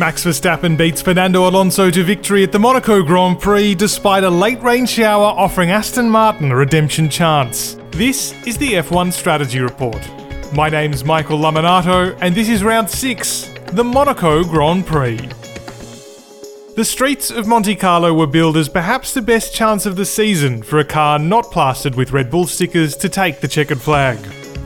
Max Verstappen beats Fernando Alonso to victory at the Monaco Grand Prix despite a late rain shower offering Aston Martin a redemption chance. This is the F1 Strategy Report. My name's Michael Lamonato, and this is round six, the Monaco Grand Prix. The streets of Monte Carlo were billed as perhaps the best chance of the season for a car not plastered with Red Bull stickers to take the checkered flag.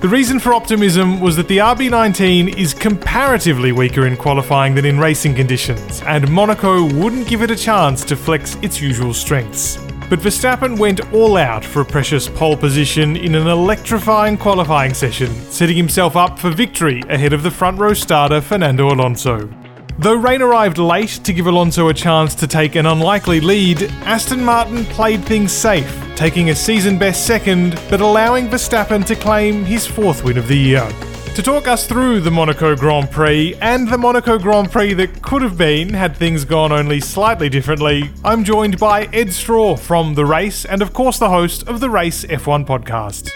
The reason for optimism was that the RB19 is comparatively weaker in qualifying than in racing conditions, and Monaco wouldn't give it a chance to flex its usual strengths. But Verstappen went all out for a precious pole position in an electrifying qualifying session, setting himself up for victory ahead of the front row starter Fernando Alonso. Though rain arrived late to give Alonso a chance to take an unlikely lead, Aston Martin played things safe, taking a season best second, but allowing Verstappen to claim his fourth win of the year. To talk us through the Monaco Grand Prix and the Monaco Grand Prix that could have been had things gone only slightly differently, I'm joined by Edd Straw from The Race and, of course, the host of the Race F1 podcast.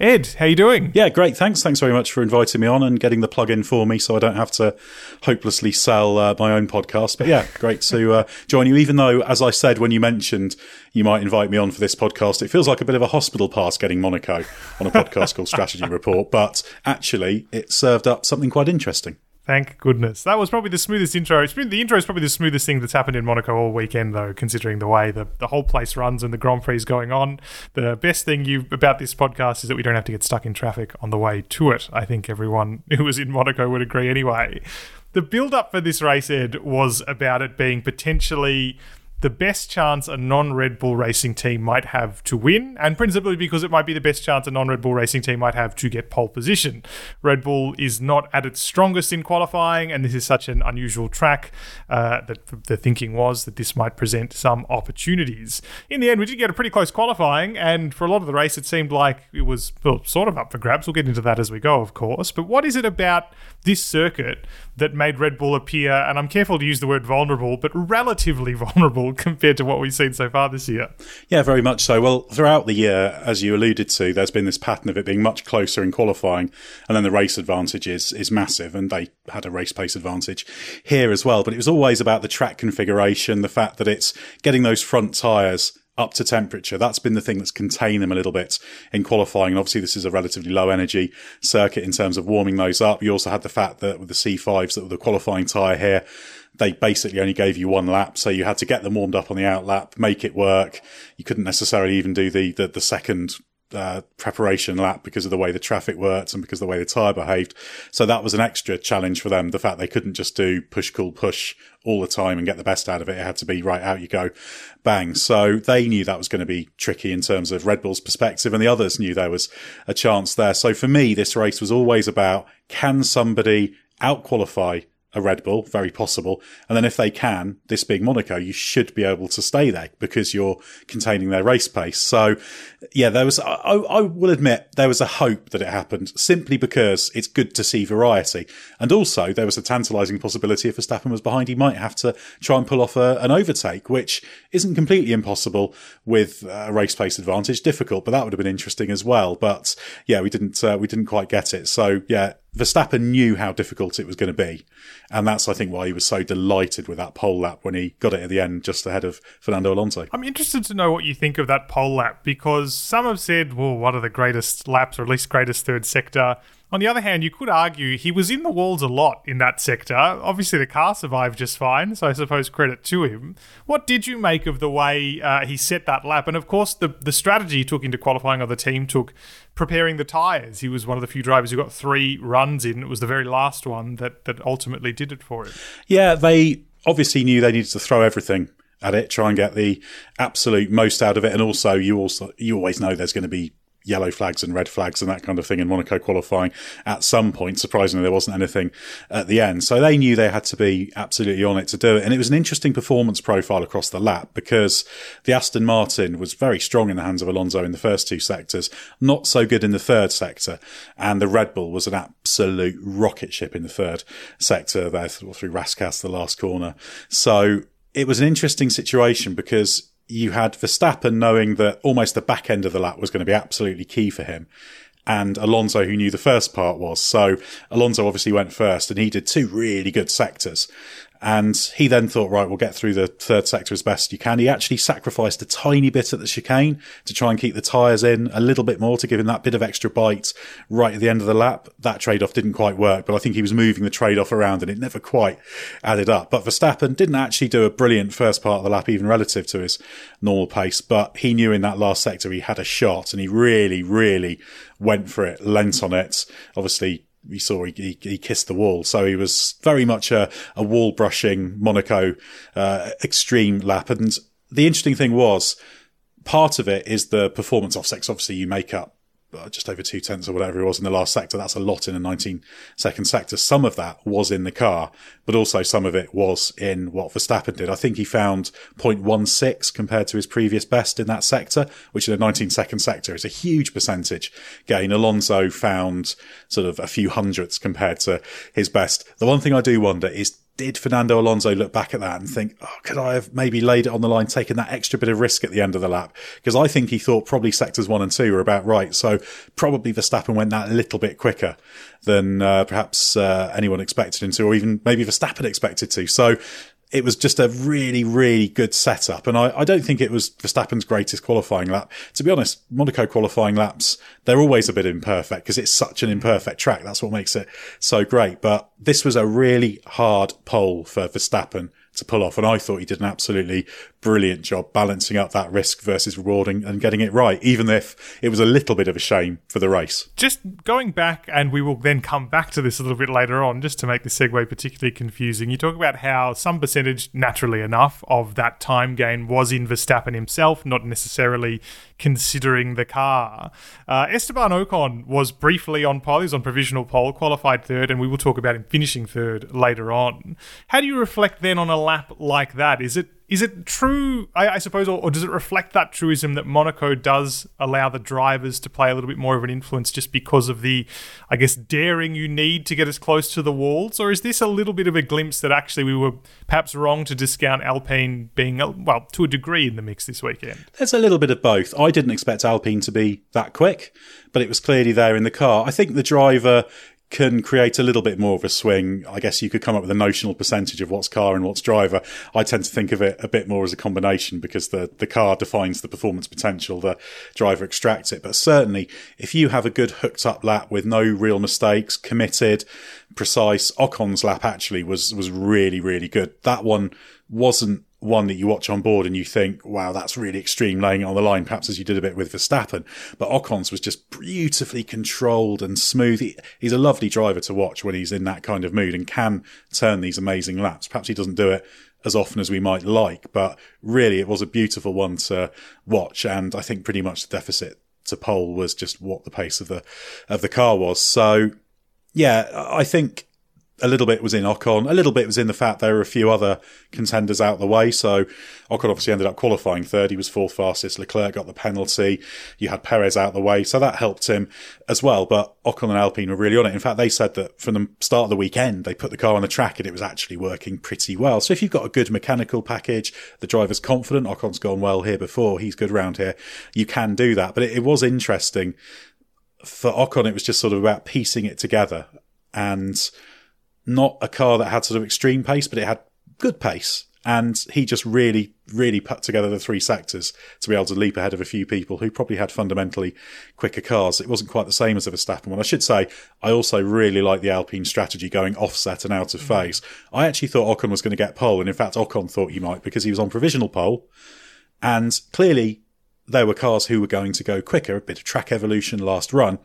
Edd, how you doing? Yeah, great. Thanks. Thanks very much for inviting me on and getting the plug in for me, so I don't have to hopelessly sell uh, my own podcast. But yeah, great to uh, join you. Even though, as I said when you mentioned you might invite me on for this podcast, it feels like a bit of a hospital pass getting Monaco on a podcast called Strategy Report. But actually, it served up something quite interesting. Thank goodness. That was probably the smoothest intro. The intro is probably the smoothest thing that's happened in Monaco all weekend, though, considering the way the, the whole place runs and the Grand Prix is going on. The best thing you about this podcast is that we don't have to get stuck in traffic on the way to it. I think everyone who was in Monaco would agree anyway. The build up for this race, Edd, was about it being potentially the best chance a non Red Bull racing team might have to win, and principally because it might be the best chance a non Red Bull racing team might have to get pole position. Red Bull is not at its strongest in qualifying, and this is such an unusual track uh, that the thinking was that this might present some opportunities. In the end, we did get a pretty close qualifying, and for a lot of the race, it seemed like it was well, sort of up for grabs. We'll get into that as we go, of course. But what is it about this circuit that made Red Bull appear, and I'm careful to use the word vulnerable, but relatively vulnerable compared to what we've seen so far this year. Yeah, very much so. Well, throughout the year, as you alluded to, there's been this pattern of it being much closer in qualifying, and then the race advantage is, is massive, and they had a race pace advantage here as well. But it was always about the track configuration, the fact that it's getting those front tyres up to temperature. That's been the thing that's contained them a little bit in qualifying. And obviously, this is a relatively low energy circuit in terms of warming those up. You also had the fact that with the C5s that were the qualifying tyre here, they basically only gave you one lap. So you had to get them warmed up on the out lap, make it work. You couldn't necessarily even do the, the, the second uh, preparation lap because of the way the traffic worked and because of the way the tyre behaved. So that was an extra challenge for them. The fact they couldn't just do push, cool, push all the time and get the best out of it. It had to be right out you go, bang. So they knew that was going to be tricky in terms of Red Bull's perspective and the others knew there was a chance there. So for me, this race was always about can somebody out qualify a Red Bull, very possible. And then if they can, this being Monaco, you should be able to stay there because you're containing their race pace. So yeah, there was, I, I, will admit there was a hope that it happened simply because it's good to see variety. And also there was a tantalizing possibility if Verstappen was behind, he might have to try and pull off a, an overtake, which isn't completely impossible with a race pace advantage. Difficult, but that would have been interesting as well. But yeah, we didn't, uh, we didn't quite get it. So yeah, Verstappen knew how difficult it was going to be. And that's, I think, why he was so delighted with that pole lap when he got it at the end, just ahead of Fernando Alonso. I'm interested to know what you think of that pole lap because some have said, well, what are the greatest laps, or at least greatest third sector? On the other hand, you could argue he was in the walls a lot in that sector. Obviously, the car survived just fine, so I suppose credit to him. What did you make of the way uh, he set that lap? And of course, the, the strategy he took into qualifying of the team took preparing the tyres. He was one of the few drivers who got three runs in. It was the very last one that, that ultimately did it for him. Yeah, they obviously knew they needed to throw everything at it, try and get the absolute most out of it. And also, you also you always know there's going to be yellow flags and red flags and that kind of thing in Monaco qualifying at some point. Surprisingly, there wasn't anything at the end. So they knew they had to be absolutely on it to do it. And it was an interesting performance profile across the lap because the Aston Martin was very strong in the hands of Alonso in the first two sectors, not so good in the third sector. And the Red Bull was an absolute rocket ship in the third sector there through Rascasse, the last corner. So it was an interesting situation because you had Verstappen knowing that almost the back end of the lap was going to be absolutely key for him. and Alonso, who knew the first part was. So Alonso obviously went first and he did two really good sectors. And he then thought, right, we'll get through the third sector as best you can. He actually sacrificed a tiny bit at the chicane to try and keep the tyres in a little bit more to give him that bit of extra bite right at the end of the lap. That trade off didn't quite work, but I think he was moving the trade off around and it never quite added up. But Verstappen didn't actually do a brilliant first part of the lap, even relative to his normal pace, but he knew in that last sector he had a shot and he really, really went for it, lent on it. Obviously, we saw he, he, he, kissed the wall. So he was very much a, a wall brushing Monaco uh, extreme lap. And the interesting thing was part of it is the performance offsets. Obviously, you make up Uh, just over two tenths or whatever it was in the last sector. That's a lot in a 19 second sector. Some of that was in the car, but also some of it was in what Verstappen did. I think he found 0.16 compared to his previous best in that sector, which in a 19 second sector is a huge percentage gain. Alonso found sort of a few hundredths compared to his best. The one thing I do wonder is did Fernando Alonso look back at that and think, oh, could I have maybe laid it on the line, taken that extra bit of risk at the end of the lap? Because I think he thought probably sectors one and two were about right. So probably Verstappen went that little bit quicker than uh, perhaps uh, anyone expected him to, or even maybe Verstappen expected to. So it was just a really, really good setup. And I, I, don't think it was Verstappen's greatest qualifying lap. To be honest, Monaco qualifying laps, they're always a bit imperfect because it's such an imperfect track. That's what makes it so great. But this was a really hard pole for Verstappen to pull off. And I thought he did an absolutely brilliant job balancing up that risk versus rewarding and getting it right, even if it was a little bit of a shame for the race. Just going back, and we will then come back to this a little bit later on, just to make the segue particularly confusing. You talk about how some percentage, naturally enough, of that time gain was in Verstappen himself, not necessarily considering the car. Uh, Esteban Ocon was briefly on pole, he was on provisional pole, qualified third, and we will talk about him finishing third later on. How do you reflect then on a lap like that? Is it is it true, I, I suppose, or, or, does it reflect that truism that Monaco does allow the drivers to play a little bit more of an influence just because of the, I guess, daring you need to get as close to the walls? Or is this a little bit of a glimpse that actually we were perhaps wrong to discount Alpine being, uh, well, to a degree in the mix this weekend? There's a little bit of both. I didn't expect Alpine to be that quick, but it was clearly there in the car. I think the driver can create a little bit more of a swing. I guess you could come up with a notional percentage of what's car and what's driver. I tend to think of it a bit more as a combination because the, the car defines the performance potential, the driver extracts it. But certainly, if you have a good hooked up lap with no real mistakes, committed, precise, Ocon's lap actually was, was really, really good. That one wasn't one that you watch on board and you think, wow, that's really extreme laying it on the line, perhaps as you did a bit with Verstappen. But Ocon's was just beautifully controlled and smooth. He, he's a lovely driver to watch when he's in that kind of mood and can turn these amazing laps. Perhaps he doesn't do it as often as we might like, but really it was a beautiful one to watch. And I think pretty much the deficit to pole was just what the pace of the, of the car was. So yeah, I think a little bit was in Ocon, a little bit was in the fact there were a few other contenders out the way. So Ocon obviously ended up qualifying third. He was fourth fastest. Leclerc got the penalty. You had Perez out the way. So that helped him as well. But Ocon and Alpine were really on it. In fact, they said that from the start of the weekend, they put the car on the track and it was actually working pretty well. So if you've got a good mechanical package, the driver's confident, Ocon's gone well here before, he's good round here, you can do that. But it, it was interesting for Ocon. It was just sort of about piecing it together and not a car that had sort of extreme pace, but it had good pace. And he just really, really put together the three sectors to be able to leap ahead of a few people who probably had fundamentally quicker cars. It wasn't quite the same as the Verstappen one. I should say, I also really like the Alpine strategy going offset and out of mm-hmm. phase. I actually thought Ocon was going to get pole. And in fact, Ocon thought he might because he was on provisional pole. And clearly there were cars who were going to go quicker, a bit of track evolution last run.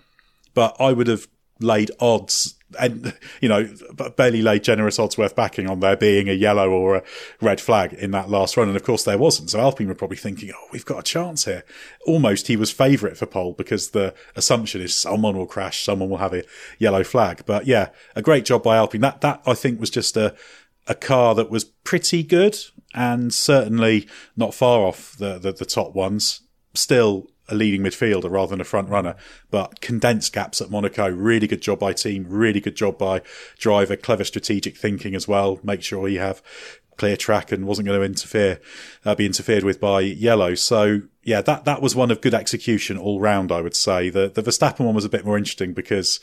But I would have laid odds and you know barely laid generous odds worth backing on there being a yellow or a red flag in that last run and of course there wasn't. So alpine were probably thinking oh we've got a chance here. Almost he was favourite for pole because the assumption is someone will crash someone will have a yellow flag. But yeah a great job by alpine. That that i think was just a a car that was pretty good and certainly not far off the, the, the top ones. Still a leading midfielder rather than a front runner. But condensed gaps at Monaco, really good job by team, really good job by driver, clever strategic thinking as well. Make sure you have clear track and wasn't going to interfere, uh, be interfered with by yellow. So yeah, that, that was one of good execution all round, I would say. The, the Verstappen one was a bit more interesting because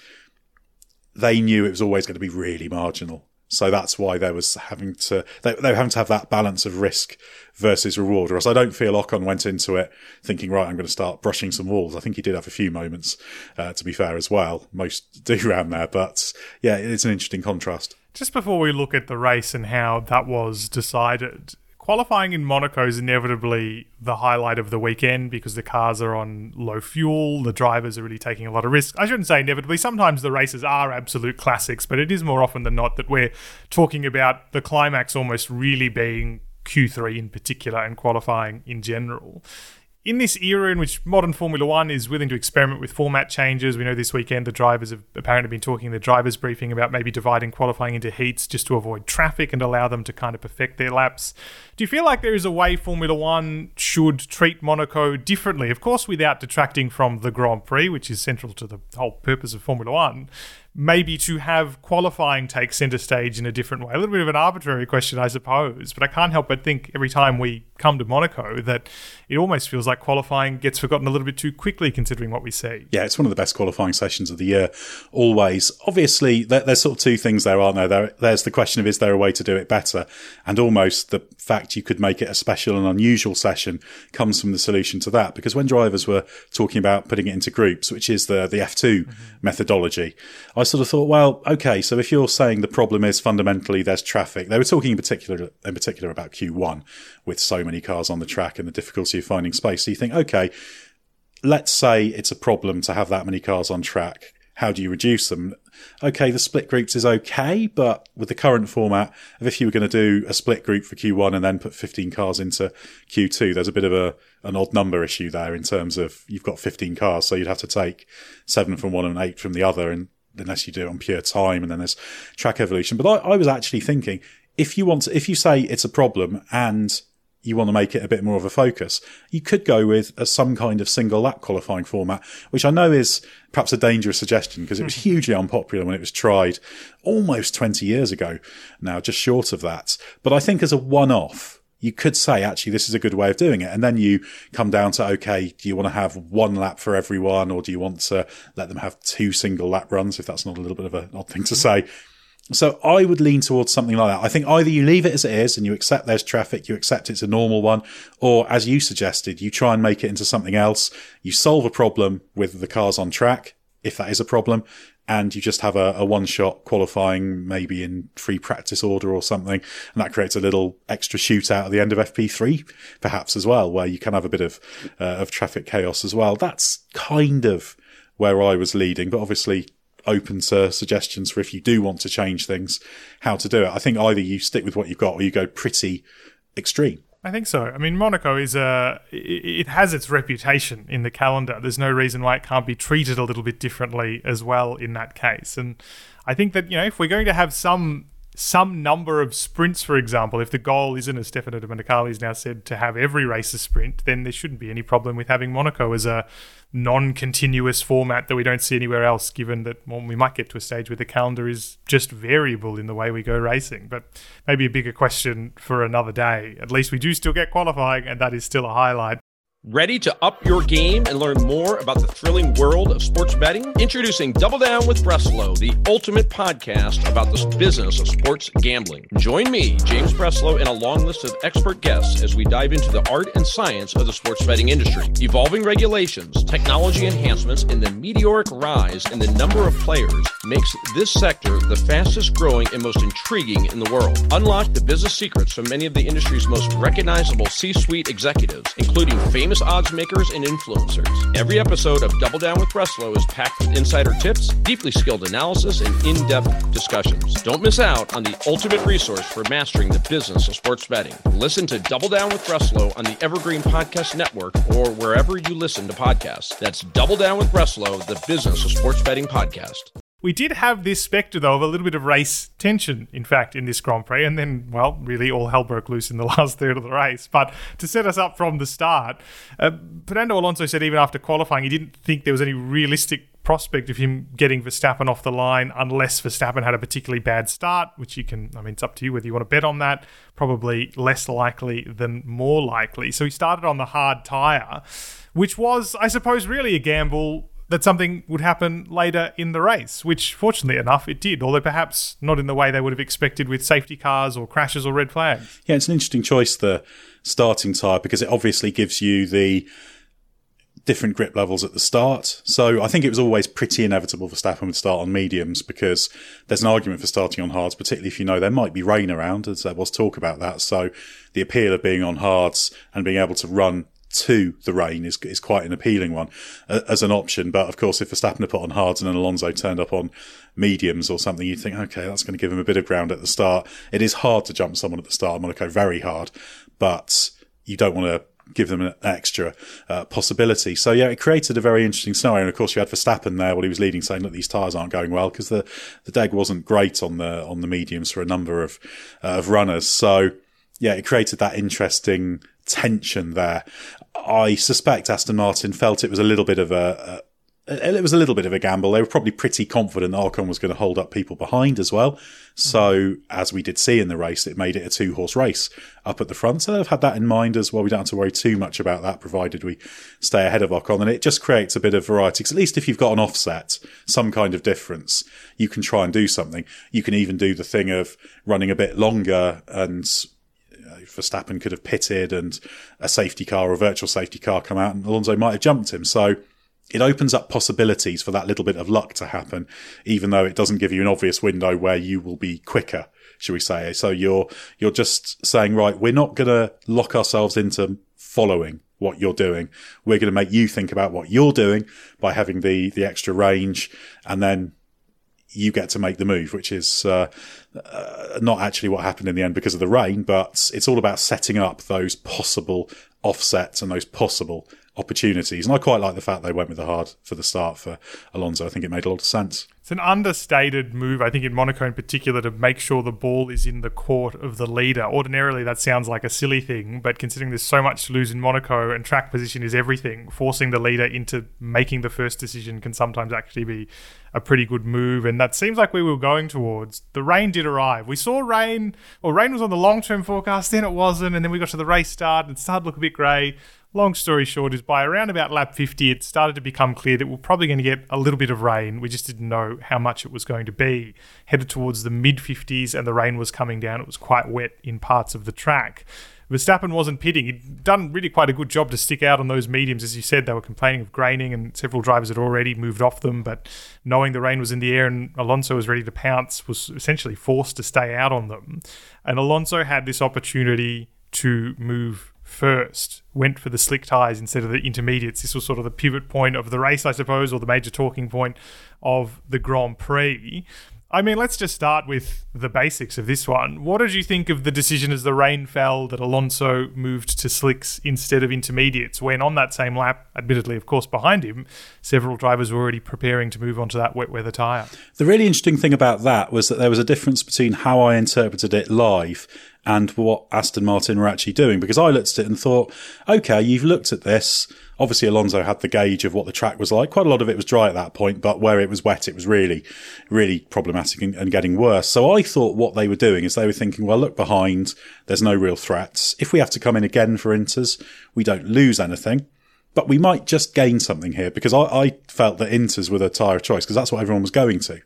they knew it was always going to be really marginal. So that's why there was having to they, they were having to have that balance of risk versus reward. Or else I don't feel Ocon went into it thinking, right, I'm going to start brushing some walls. I think he did have a few moments, uh, to be fair as well. Most do around there, but yeah, it's an interesting contrast. Just before we look at the race and how that was decided, qualifying in Monaco is inevitably the highlight of the weekend because the cars are on low fuel, the drivers are really taking a lot of risks. I shouldn't say inevitably, sometimes the races are absolute classics, but it is more often than not that we're talking about the climax almost really being Q3 in particular and qualifying in general in this era in which modern Formula One is willing to experiment with format changes, we know this weekend the drivers have apparently been talking in the drivers' briefing about maybe dividing qualifying into heats just to avoid traffic and allow them to kind of perfect their laps. Do you feel like there is a way Formula One should treat Monaco differently? Of course, without detracting from the Grand Prix, which is central to the whole purpose of Formula One maybe to have qualifying take center stage in a different way. A little bit of an arbitrary question, I suppose, but I can't help but think every time we come to Monaco that it almost feels like qualifying gets forgotten a little bit too quickly considering what we see. Yeah, it's one of the best qualifying sessions of the year, always. Obviously, there's sort of two things there, aren't there? There's the question of is there a way to do it better? And almost the fact you could make it a special and unusual session comes from the solution to that. Because when drivers were talking about putting it into groups, which is the, the F2 mm-hmm. methodology, I sort of thought, well, okay, so if you're saying the problem is fundamentally there's traffic, they were talking in particular in particular about Q1 with so many cars on the track and the difficulty of finding space. So you think, okay, let's say it's a problem to have that many cars on track. How do you reduce them? Okay, the split groups is okay, but with the current format of if you were going to do a split group for Q1 and then put 15 cars into Q2, there's a bit of a an odd number issue there in terms of you've got 15 cars, so you'd have to take seven from one and eight from the other, and unless you do it on pure time, and then there's track evolution. But I, I was actually thinking if you want to, if you say it's a problem and you want to make it a bit more of a focus, you could go with a, some kind of single lap qualifying format, which I know is perhaps a dangerous suggestion because it was hmm. hugely unpopular when it was tried almost 20 years ago now, just short of that. But I think as a one off, you could say actually this is a good way of doing it. And then you come down to, okay, do you want to have one lap for everyone or do you want to let them have two single lap runs? If that's not a little bit of an odd thing to say. So I would lean towards something like that. I think either you leave it as it is and you accept there's traffic, you accept it's a normal one, or as you suggested, you try and make it into something else. You solve a problem with the cars on track, if that is a problem, and you just have a, a one shot qualifying, maybe in free practice order or something. And that creates a little extra shootout at the end of FP3, perhaps as well, where you can have a bit of, uh, of traffic chaos as well. That's kind of where I was leading, but obviously open to suggestions for if you do want to change things, how to do it. I think either you stick with what you've got or you go pretty extreme. I think so. I mean, Monaco is uh, a it has its reputation in the calendar. There's no reason why it can't be treated a little bit differently as well in that case. And I think that you know if we're going to have some some number of sprints, for example, if the goal isn't, as Stefano Domenicali has now said, to have every race a sprint, then there shouldn't be any problem with having Monaco as a non-continuous format that we don't see anywhere else. Given that well, we might get to a stage where the calendar is just variable in the way we go racing, but maybe a bigger question for another day. At least we do still get qualifying, and that is still a highlight. Ready to up your game and learn more about the thrilling world of sports betting? Introducing Double Down with Breslow, the ultimate podcast about the business of sports gambling. Join me, James Breslow, and a long list of expert guests as we dive into the art and science of the sports betting industry, evolving regulations, technology enhancements, and the meteoric rise in the number of players makes this sector the fastest growing and most intriguing in the world. Unlock the business secrets from many of the industry's most recognizable C-suite executives, including famous famous odds makers and influencers. Every episode of Double Down with Breslow is packed with insider tips, deeply skilled analysis, and in depth discussions. Don't miss out on the ultimate resource for mastering the business of sports betting. Listen to Double Down with Breslow on the Evergreen Podcast Network or wherever you listen to podcasts. That's Double Down with Breslow, the business of sports betting podcast. We did have this spectre, though, of a little bit of race tension, in fact, in this Grand Prix. And then, well, really all hell broke loose in the last third of the race. But to set us up from the start, uh, Fernando Alonso said even after qualifying, he didn't think there was any realistic prospect of him getting Verstappen off the line unless Verstappen had a particularly bad start, which you can, I mean, it's up to you whether you want to bet on that. Probably less likely than more likely. So he started on the hard tyre, which was, I suppose, really a gamble that something would happen later in the race, which fortunately enough it did, although perhaps not in the way they would have expected with safety cars or crashes or red flags. Yeah, it's an interesting choice, the starting tyre, because it obviously gives you the different grip levels at the start. So I think it was always pretty inevitable for Verstappen would start on mediums because there's an argument for starting on hards, particularly if you know there might be rain around, as there was talk about that. So the appeal of being on hards and being able to run to the rain is is quite an appealing one uh, as an option. But of course, if Verstappen had put on hards and then Alonso turned up on mediums or something, you'd think, okay, that's going to give him a bit of ground at the start. It is hard to jump someone at the start of Monaco, very hard, but you don't want to give them an extra uh, possibility. So yeah, it created a very interesting scenario. And of course, you had Verstappen there while he was leading, saying that these tyres aren't going well because the the deg wasn't great on the on the mediums for a number of uh, of runners. So yeah, it created that interesting tension there. I suspect Aston Martin felt it was a little bit of a, it was a little bit of a gamble. They were probably pretty confident Ocon was going to hold up people behind as well. So, as we did see in the race, it made it a two horse race up at the front. So, they've had that in mind as well. We don't have to worry too much about that, provided we stay ahead of Ocon. And it just creates a bit of variety. Because at least if you've got an offset, some kind of difference, you can try and do something. You can even do the thing of running a bit longer and Verstappen could have pitted and a safety car or a virtual safety car come out and Alonso might have jumped him. So it opens up possibilities for that little bit of luck to happen, even though it doesn't give you an obvious window where you will be quicker, should we say. So you're, you're just saying, right, we're not going to lock ourselves into following what you're doing. We're going to make you think about what you're doing by having the, the extra range and then you get to make the move, which is uh, uh, not actually what happened in the end because of the rain, but it's all about setting up those possible offsets and those possible opportunities. And I quite like the fact they went with the hard for the start for Alonso. I think it made a lot of sense. It's an understated move, I think, in Monaco in particular, to make sure the ball is in the court of the leader. Ordinarily, that sounds like a silly thing, but considering there's so much to lose in Monaco and track position is everything, forcing the leader into making the first decision can sometimes actually be a pretty good move. And that seems like we were going towards. The rain did arrive. We saw rain, or rain was on the long term forecast, then it wasn't. And then we got to the race start and it started to look a bit grey long story short is by around about lap 50 it started to become clear that we're probably going to get a little bit of rain we just didn't know how much it was going to be headed towards the mid 50s and the rain was coming down it was quite wet in parts of the track Verstappen wasn't pitting. He'd done really quite a good job to stick out on those mediums. As you said, they were complaining of graining, and several drivers had already moved off them. But knowing the rain was in the air and Alonso was ready to pounce, was essentially forced to stay out on them. And Alonso had this opportunity to move first, went for the slick tyres instead of the intermediates. This was sort of the pivot point of the race, I suppose, or the major talking point of the Grand Prix. I mean, let's just start with the basics of this one. What did you think of the decision as the rain fell that Alonso moved to slicks instead of intermediates when on that same lap, admittedly, of course, behind him, several drivers were already preparing to move onto that wet weather tyre? The really interesting thing about that was that there was a difference between how I interpreted it live and what Aston Martin were actually doing because I looked at it and thought, okay, you've looked at this Obviously, Alonso had the gauge of what the track was like. Quite a lot of it was dry at that point, but where it was wet, it was really, really problematic and, and getting worse. So I thought what they were doing is they were thinking, well, look behind. There's no real threats. If we have to come in again for Inters, we don't lose anything but we might just gain something here because I, I felt that Inters were the tyre of choice because that's what everyone was going to.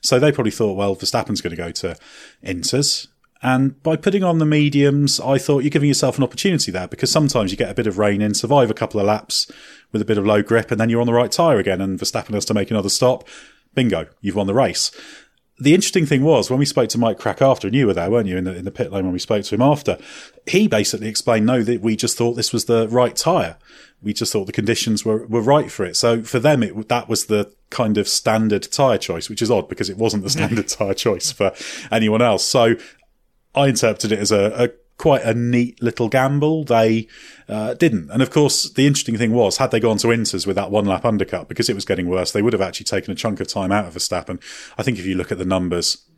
So they probably thought, well, Verstappen's going to go to Inters. And by putting on the mediums, I thought you're giving yourself an opportunity there because sometimes you get a bit of rain in, survive a couple of laps with a bit of low grip, and then you're on the right tyre again, and Verstappen has to make another stop. Bingo, you've won the race. The interesting thing was when we spoke to Mike Krack after, and you were there, weren't you, in the, in the pit lane when we spoke to him after, he basically explained, no, that we just thought this was the right tyre. We just thought the conditions were, were right for it. So for them, it, that was the kind of standard tyre choice, which is odd because it wasn't the standard tyre choice for anyone else. So I interpreted it as a, a quite a neat little gamble. They uh, didn't. And of course, the interesting thing was, had they gone to Inters with that one lap undercut, because it was getting worse, they would have actually taken a chunk of time out of Verstappen. I think if you look at the numbers,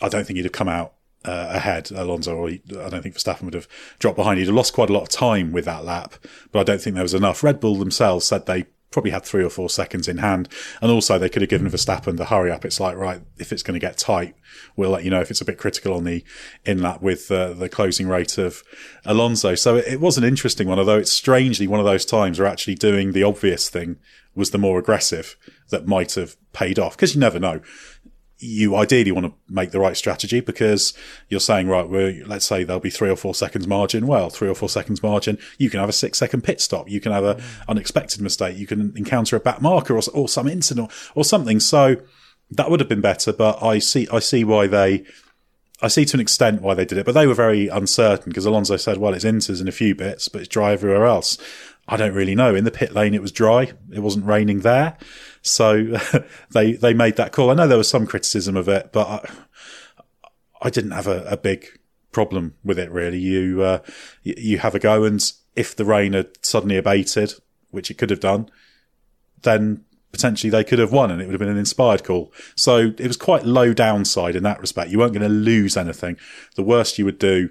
I don't think he'd have come out uh, ahead, Alonso, or he, I don't think Verstappen would have dropped behind. He'd have lost quite a lot of time with that lap, but I don't think there was enough. Red Bull themselves said they probably had three or four seconds in hand. And also they could have given Verstappen the hurry up. It's like, right, if it's going to get tight, we'll let you know if it's a bit critical on the in lap with uh, the closing rate of Alonso. So it, it was an interesting one, although it's strangely one of those times where actually doing the obvious thing was the more aggressive that might have paid off because you never know you ideally want to make the right strategy because you're saying, right, we're, let's say there'll be three or four seconds margin. Well, three or four seconds margin, you can have a six second pit stop. You can have an mm. unexpected mistake. You can encounter a back marker or, or some incident or, or something. So that would have been better, but I see, I see why they, I see to an extent why they did it, but they were very uncertain because Alonso said, well, it's inters in a few bits, but it's dry everywhere else. I don't really know. In the pit lane, it was dry. It wasn't raining there. So they they made that call. I know there was some criticism of it, but I, I didn't have a, a, big problem with it really. You uh, you have a go, and if the rain had suddenly abated, which it could have done, then potentially they could have won, and it would have been an inspired call. So it was quite low downside in that respect. You weren't going to lose anything. The worst you would do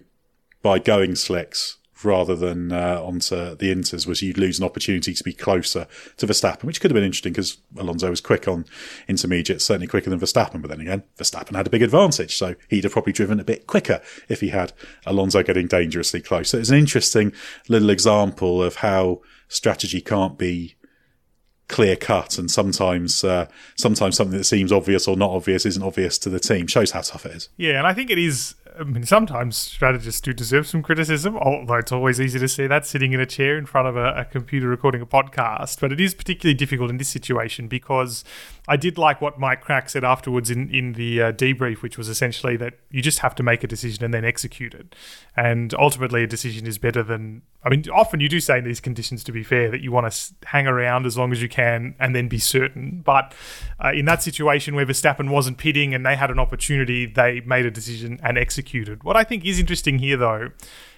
by going slicks rather than uh, onto the Inters was you'd lose an opportunity to be closer to Verstappen, which could have been interesting because Alonso was quick on intermediate, certainly quicker than Verstappen. But then again, Verstappen had a big advantage, so he'd have probably driven a bit quicker if he had Alonso getting dangerously close. So it's an interesting little example of how strategy can't be clear cut and sometimes uh, sometimes something that seems obvious or not obvious isn't obvious to the team shows how tough it is yeah and i think it is I mean, sometimes strategists do deserve some criticism, although it's always easy to see that sitting in a chair in front of a, a, computer recording a podcast. But it is particularly difficult in this situation because I did like what Mike Krack said afterwards in, in the uh, debrief, which was essentially that you just have to make a decision and then execute it. And ultimately, a decision is better than. I mean, often you do say in these conditions, to be fair, that you want to hang around as long as you can and then be certain. But uh, in that situation where Verstappen wasn't pitting and they had an opportunity, they made a decision and executed. What I think is interesting here, though,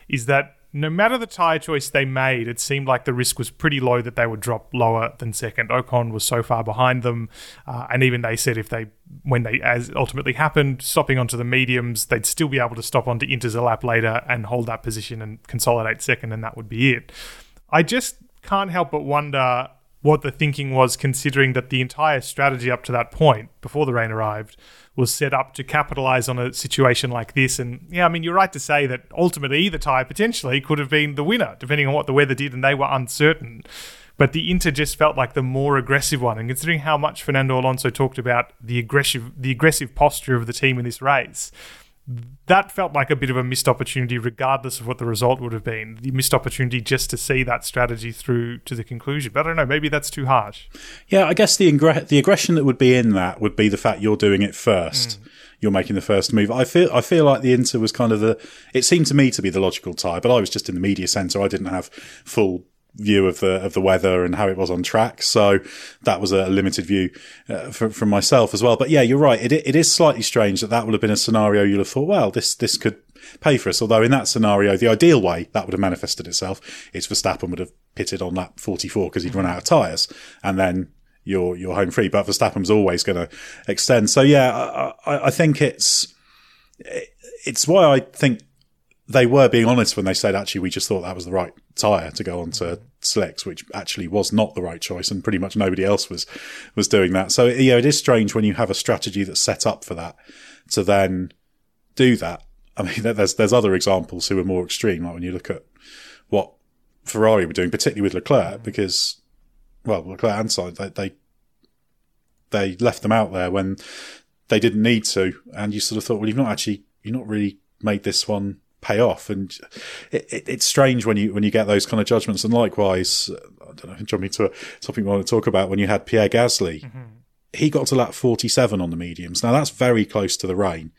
is that no matter the tyre choice they made, it seemed like the risk was pretty low that they would drop lower than second. Ocon was so far behind them, uh, and even they said if they, when they as ultimately happened, stopping onto the mediums, they'd still be able to stop onto Inters lap later and hold that position and consolidate second, and that would be it. I just can't help but wonder what the thinking was, considering that the entire strategy up to that point, before the rain arrived, was set up to capitalize on a situation like this. And yeah, I mean, you're right to say that ultimately either tie potentially could have been the winner, depending on what the weather did, and they were uncertain. But the Inter just felt like the more aggressive one. And considering how much Fernando Alonso talked about the aggressive, the aggressive posture of the team in this race, that felt like a bit of a missed opportunity, regardless of what the result would have been. The missed opportunity just to see that strategy through to the conclusion. But I don't know, maybe that's too harsh. Yeah, I guess the ingre- the aggression that would be in that would be the fact you're doing it first. Mm. You're making the first move. I feel I feel like the Inter was kind of the. It seemed to me to be the logical tie, but I was just in the media centre. I didn't have full view of the of the weather and how it was on track. So that was a limited view uh, from, from myself as well. But yeah, you're right. It it is slightly strange that that would have been a scenario you'd have thought, well, this this could pay for us. Although in that scenario, the ideal way that would have manifested itself is Verstappen would have pitted on lap 44 because he'd run out of tyres, and then you're you're home free. But Verstappen's always going to extend. So yeah, I, I think it's it's why I think they were being honest when they said actually we just thought that was the right tyre to go onto slicks, which actually was not the right choice, and pretty much nobody else was was doing that. So yeah, it is strange when you have a strategy that's set up for that to then do that. I mean, there's there's other examples who are more extreme, like when you look at what Ferrari were doing, particularly with Leclerc, because well, Leclerc and Sainz they, they they left them out there when they didn't need to, and you sort of thought, well, you've not actually you've not really made this one pay off. And it, it, it's strange when you when you get those kind of judgments. And likewise, I don't know, jumping to a topic we want to talk about when you had Pierre Gasly, mm-hmm. he got to lap 47 on the mediums. Now that's very close to the rain.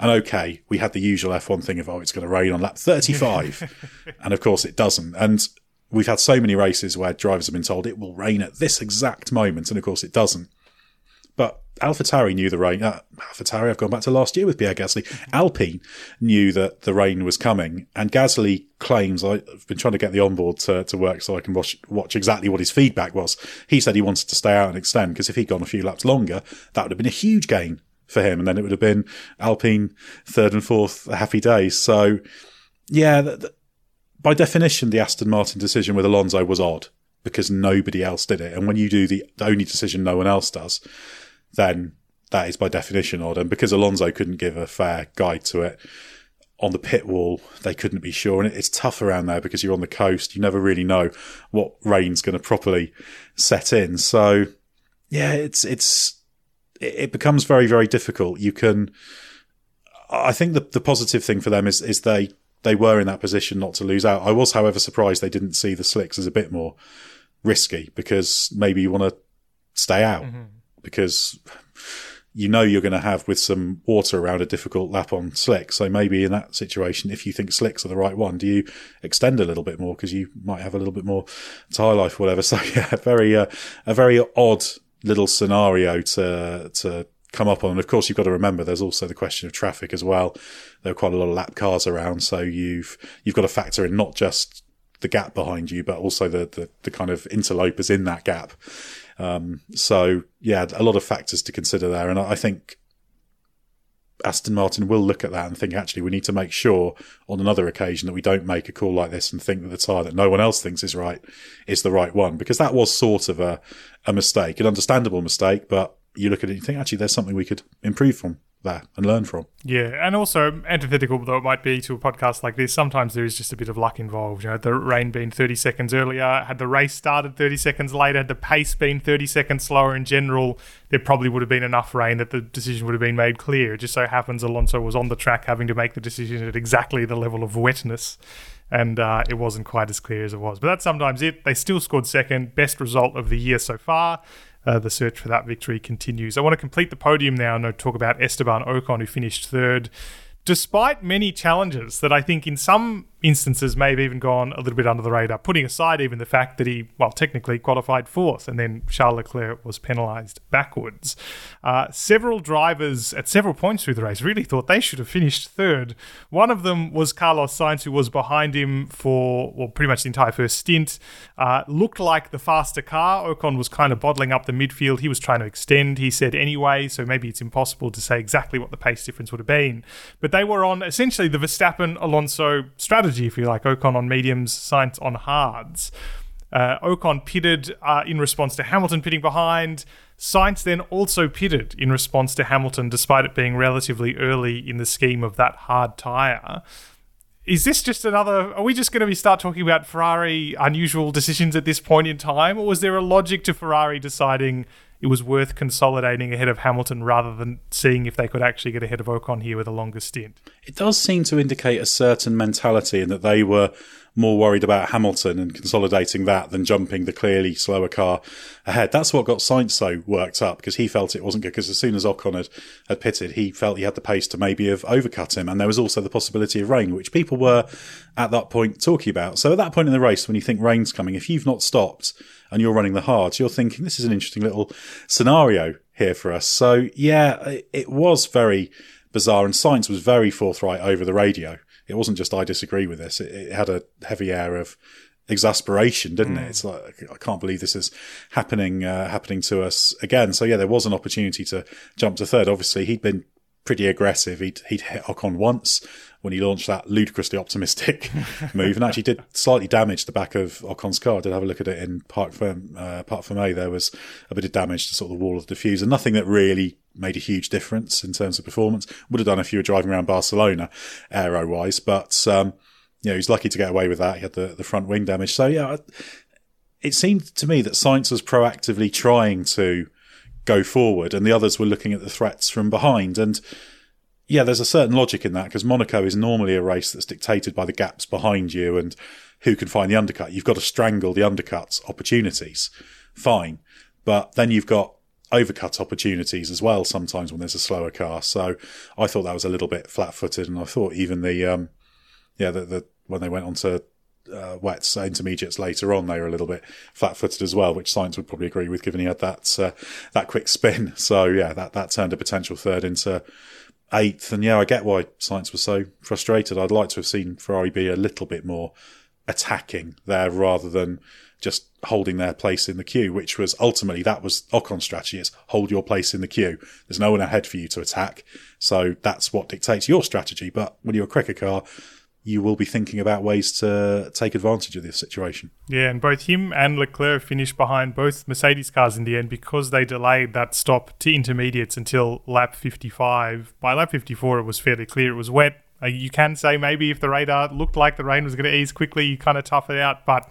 And okay, we had the usual F1 thing of, oh, it's going to rain on lap 35. and of course it doesn't. And we've had so many races where drivers have been told it will rain at this exact moment. And of course it doesn't. But AlphaTauri knew the rain. Uh, AlphaTauri, I've gone back to last year with Pierre Gasly. Alpine knew that the rain was coming, and Gasly claims I've been trying to get the onboard to, to work so I can watch, watch exactly what his feedback was. He said he wanted to stay out and extend because if he'd gone a few laps longer, that would have been a huge gain for him, and then it would have been Alpine third and fourth a happy day. So, yeah, by definition, the Aston Martin decision with Alonso was odd because nobody else did it. And when you do the only decision no one else does, then that is by definition odd. And because Alonso couldn't give a fair guide to it on the pit wall, they couldn't be sure. And it's tough around there because you're on the coast. You never really know what rain's going to properly set in. So yeah, it's, it's, it becomes very, very difficult. You can, I think the, the positive thing for them is, is they, they were in that position not to lose out. I was, however, surprised they didn't see the slicks as a bit more risky because maybe you want to stay out mm-hmm. Because you know you're going to have with some water around a difficult lap on slick. So maybe in that situation, if you think slicks are the right one, do you extend a little bit more because you might have a little bit more tire life, or whatever. So yeah, very uh, a very odd little scenario to to come up on. And of course, you've got to remember there's also the question of traffic as well. There are quite a lot of lap cars around, so you've you've got to factor in not just the gap behind you, but also the the, the kind of interlopers in that gap. Um, so yeah, a lot of factors to consider there, and I think Aston Martin will look at that and think actually we need to make sure on another occasion that we don't make a call like this and think that the tyre that no one else thinks is right is the right one. Because that was sort of a, a mistake, an understandable mistake, but you look at it and you think actually there's something we could improve from there and learn from. Yeah, and also antithetical though it might be to a podcast like this, sometimes there is just a bit of luck involved. You know, the rain being 30 seconds earlier, had the race started 30 seconds later, the pace been 30 seconds slower in general, there probably would have been enough rain that the decision would have been made clear. It just so happens Alonso was on the track having to make the decision at exactly the level of wetness. And uh, it wasn't quite as clear as it was. But that's sometimes it. They still scored second, best result of the year so far uh, the search for that victory continues. I want to complete the podium now and talk about Esteban Ocon, who finished third despite many challenges that I think in some instances may have even gone a little bit under the radar, putting aside even the fact that he, well, technically qualified fourth and then Charles Leclerc was penalised backwards. Uh, several drivers at several points through the race really thought they should have finished third. One of them was Carlos Sainz, who was behind him for, well, pretty much the entire first stint. Uh, looked like the faster car. Ocon was kind of bottling up the midfield. He was trying to extend, he said anyway, so maybe it's impossible to say exactly what the pace difference would have been. But they were on essentially the Verstappen Alonso strategy, if you like, Ocon on mediums, Sainz on hards. Uh, Ocon pitted uh, in response to Hamilton pitting behind. Sainz then also pitted in response to Hamilton, despite it being relatively early in the scheme of that hard tyre. Is this just another? Are we just going to be start talking about Ferrari unusual decisions at this point in time, or was there a logic to Ferrari deciding it was worth consolidating ahead of Hamilton rather than seeing if they could actually get ahead of Ocon here with a longer stint. It does seem to indicate a certain mentality in that they were more worried about Hamilton and consolidating that than jumping the clearly slower car ahead. That's what got Sainz so worked up because he felt it wasn't good because as soon as Ocon had, had pitted, he felt he had the pace to maybe have overcut him. And there was also the possibility of rain, which people were at that point talking about. So at that point in the race, when you think rain's coming, if you've not stopped and you're running the hards, you're thinking this is an interesting little scenario here for us. So yeah, it was very bizarre and Sainz was very forthright over the radio it wasn't just I disagree with this. It, it had a heavy air of exasperation, didn't mm. it? It's like I can't believe this is happening uh, happening to us again. So yeah, there was an opportunity to jump to third. Obviously, he'd been pretty aggressive. He'd he'd hit Ocon once when he launched that ludicrously optimistic move, and actually did slightly damage the back of Ocon's car. I did have a look at it in Parc Ferme, uh, Ferme. There was a bit of damage to sort of the wall of the diffuser. Nothing that really made a huge difference in terms of performance. Would have done if you were driving around Barcelona, aero wise, but um, you know he's lucky to get away with that. He had the the front wing damage. So yeah, it seemed to me that Sainz was proactively trying to go forward, and the others were looking at the threats from behind and yeah, there's a certain logic in that because Monaco is normally a race that's dictated by the gaps behind you and who can find the undercut. You've got to strangle the undercuts opportunities. Fine. But then you've got overcut opportunities as well sometimes when there's a slower car. So I thought that was a little bit flat footed. And I thought even the, um, yeah, the, the, when they went on to, uh, intermediates later on, they were a little bit flat footed as well, which Sainz would probably agree with given he had that, uh, that quick spin. So yeah, that, that turned a potential third into, eighth. And yeah, I get why Sainz was so frustrated. I'd like to have seen Ferrari be a little bit more attacking there rather than just holding their place in the queue, which was ultimately that was Ocon's strategy. It's hold your place in the queue. There's no one ahead for you to attack. So that's what dictates your strategy. But when you're a quicker car, you will be thinking about ways to take advantage of this situation. Yeah, and both him and Leclerc finished behind both Mercedes cars in the end because they delayed that stop to intermediates until lap 55. By lap 54, it was fairly clear it was wet. Uh, you can say maybe if the radar looked like the rain was going to ease quickly, you kind of tough it out, but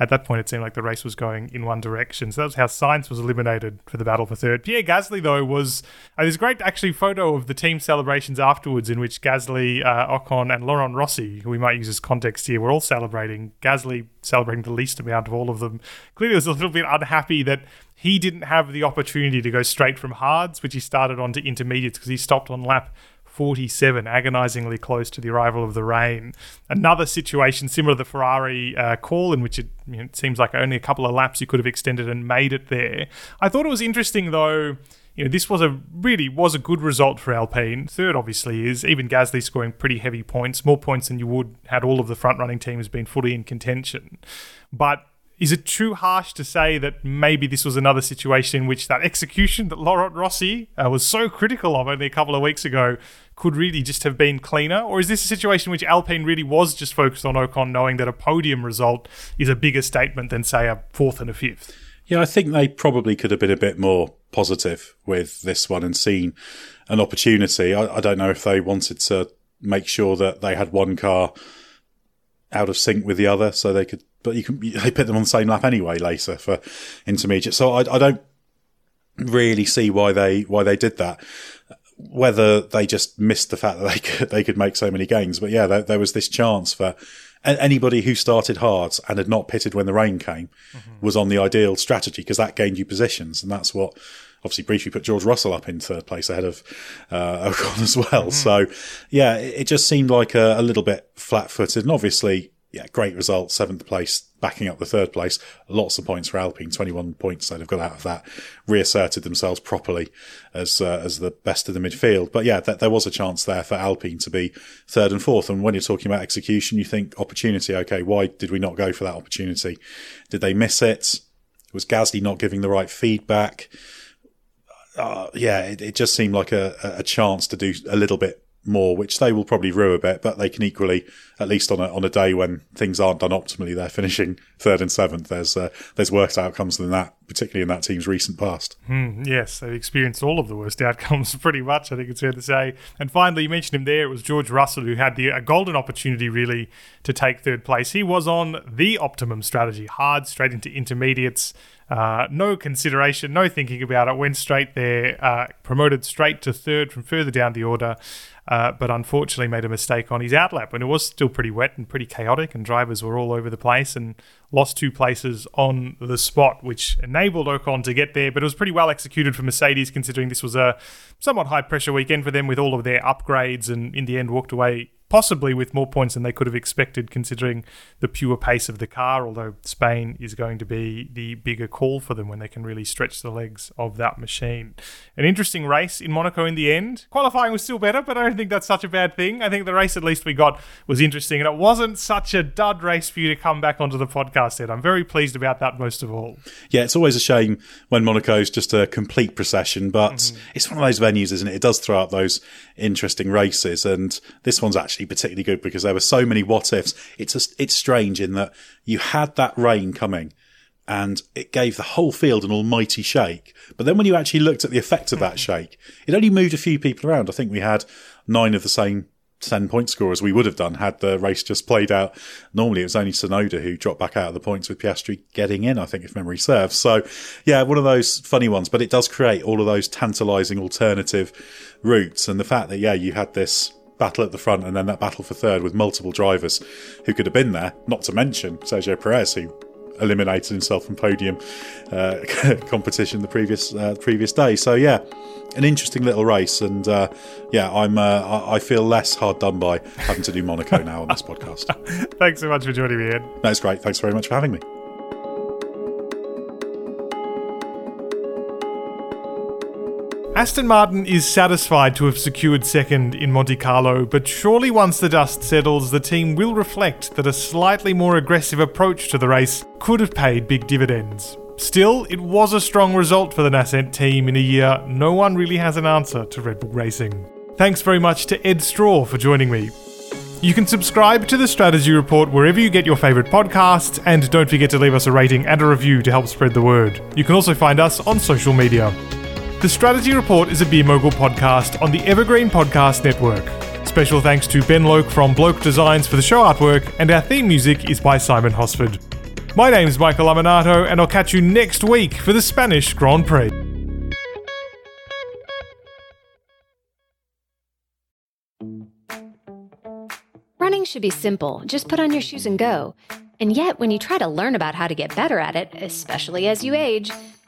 at that point, it seemed like the race was going in one direction. So that was how Sainz was eliminated for the battle for third. Pierre Gasly, though, was uh, there's a great actually photo of the team celebrations afterwards, in which Gasly, uh, Ocon, and Laurent Rossi, who we might use as context here, were all celebrating. Gasly celebrating the least amount of all of them. Clearly, was a little bit unhappy that he didn't have the opportunity to go straight from hards, which he started on to intermediates because he stopped on lap 47, agonisingly close to the arrival of the rain. Another situation similar to the Ferrari uh, call, in which it, you know, it seems like only a couple of laps you could have extended and made it there. I thought it was interesting though. You know, this was a really was a good result for Alpine. Third, obviously, is even Gasly scoring pretty heavy points, more points than you would had all of the front running teams been fully in contention. But is it too harsh to say that maybe this was another situation in which that execution that Laurent Rossi uh, was so critical of only a couple of weeks ago could really just have been cleaner? Or is this a situation in which Alpine really was just focused on Ocon, knowing that a podium result is a bigger statement than, say, a fourth and a fifth? Yeah, I think they probably could have been a bit more positive with this one and seen an opportunity. I, I don't know if they wanted to make sure that they had one car out of sync with the other so they could but you can they put them on the same lap anyway later for intermediate. So I, I don't really see why they why they did that. Whether they just missed the fact that they could they could make so many gains, but yeah, there, there was this chance for anybody who started hard and had not pitted when the rain came mm-hmm. was on the ideal strategy because that gained you positions, and that's what obviously briefly put George Russell up in third place ahead of uh, Ocon as well. Mm-hmm. So yeah, it, it, just seemed like a, a little bit flat footed, and obviously yeah, great result, seventh place, backing up the third place. Lots of points for Alpine, 21 points they've got out of that. Reasserted themselves properly as uh, as the best of the midfield. But yeah, th- there was a chance there for Alpine to be third and fourth. And when you're talking about execution, you think opportunity. Okay, why did we not go for that opportunity? Did they miss it? Was Gasly not giving the right feedback? Uh, yeah, it, it, just seemed like a, a chance to do a little bit more, which they will probably rue a bit, but they can equally, at least on a on a day when things aren't done optimally, they're finishing third and seventh. There's uh, there's worse outcomes than that, particularly in that team's recent past. Mm, yes, they've experienced all of the worst outcomes pretty much. I think it's fair to say. And finally, you mentioned him there. It was George Russell who had the a golden opportunity really to take third place. He was on the optimum strategy, hard straight into intermediates. Uh, no consideration, no thinking about it. Went straight there, uh, promoted straight to third from further down the order uh, but unfortunately made a mistake on his outlap when it was still pretty wet and pretty chaotic, and drivers were all over the place and lost two places on the spot, which enabled Ocon to get there. But it was pretty well executed for Mercedes, considering this was a somewhat high pressure weekend for them with all of their upgrades, and in the end walked away possibly with more points than they could have expected considering the pure pace of the car, although Spain is going to be the bigger call for them when they can really stretch the legs of that machine. An interesting race in Monaco in the end. Qualifying was still better, but I don't think that's such a bad thing. I think the race at least we got was interesting, and it wasn't such a dud race for you to come back onto the podcast, Edd. I'm very pleased about that most of all. Yeah, it's always a shame when Monaco's just a complete procession, but mm-hmm. it's one of those venues, isn't it? It does throw up those interesting races, and this one's actually particularly good because there were so many what ifs. It's a, it's strange in that you had that rain coming and it gave the whole field an almighty shake. But then when you actually looked at the effect of that mm. shake, it only moved a few people around. I think we had nine of the same 10 point scorers we would have done had the race just played out. Normally it was only Tsunoda who dropped back out of the points with Piastri getting in, I think, if memory serves. So yeah, one of those funny ones, but it does create all of those tantalizing alternative routes. And the fact that, yeah, you had this battle at the front and then that battle for third with multiple drivers who could have been there, not to mention Sergio Perez, who eliminated himself from podium uh, competition the previous uh, previous day. So yeah, an interesting little race, and uh, yeah, I'm uh, I feel less hard done by having to do Monaco now on this podcast. Thanks so much for joining me, Ian. That's great. Thanks very much for having me. Aston Martin is satisfied to have secured second in Monte Carlo, but surely once the dust settles, the team will reflect that a slightly more aggressive approach to the race could have paid big dividends. Still, it was a strong result for the Nascent team in a year no one really has an answer to Red Bull Racing. Thanks very much to Edd Straw for joining me. You can subscribe to the Strategy Report wherever you get your favourite podcasts, and don't forget to leave us a rating and a review to help spread the word. You can also find us on social media. The Strategy Report is a Beer Mogul podcast on the Evergreen Podcast Network. Special thanks to Ben Loke from Bloke Designs for the show artwork, and our theme music is by Simon Hosford. My name's Michael Lamonato, and I'll catch you next week for the Spanish Grand Prix. Running should be simple. Just put on your shoes and go. And yet, when you try to learn about how to get better at it, especially as you age,